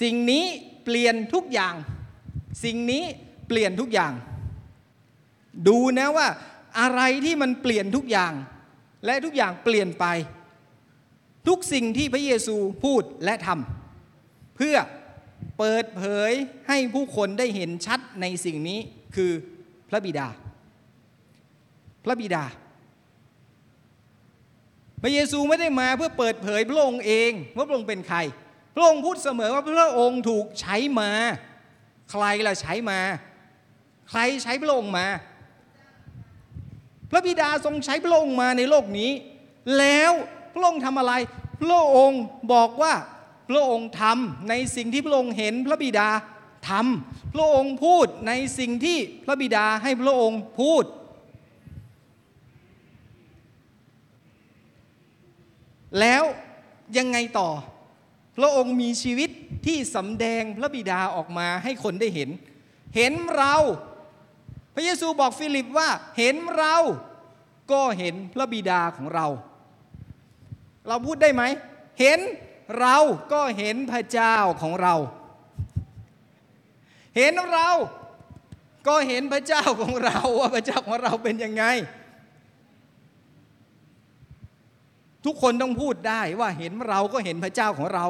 สิ่งนี้เปลี่ยนทุกอย่าง สิ่งนี้เปลี่ยนทุกอย่าง ดูนะว่าอะไรที่มันเปลี่ยนทุกอย่าง และทุกอย่างเปลี่ยนไป ทุกสิ่งที่พระเยซูพูดและทำเพื่อเปิดเผยให้ผู้คนได้เห็นชัดในสิ่งนี้คือพระบิดา พระบิดา พระเยซูไม่ได้มาเพื่อเปิดเผยพระองค์เองว่าพระองค์เป็นใคร ระองค์พูดเสมอว่าพระองค์ถูกใช้มา ใครล่ะใช้มา ใครใช้พระองค์มา พระบิดาทรงใช้พระองค์มาในโลกนี้ แล้วพระองค์ทำอะไร พระองค์บอกว่าพระองค์ทำในสิ่งที่พระองค์เห็นพระบิดาทำพระองค์พูดในสิ่งที่พระบิดาให้พระองค์พูด แล้วยังไงต่อ พระองค์มีชีวิตที่สำแดงพระบิดาออกมาให้คนได้เห็น เห็นเรา พระเยซูบอกฟิลิปว่าเห็นเราก็เห็นพระบิดาของเรา เราพูดได้ไหม เห็นเราก็เห็นพระเจ้าของเรา เห็นเราก็เห็นพระเจ้าของเราว่าพระเจ้าของเราเป็นยังไง ทุกคนต้องพูดได้ว่าเห็นเราก็เห็นพระเจ้าของเรา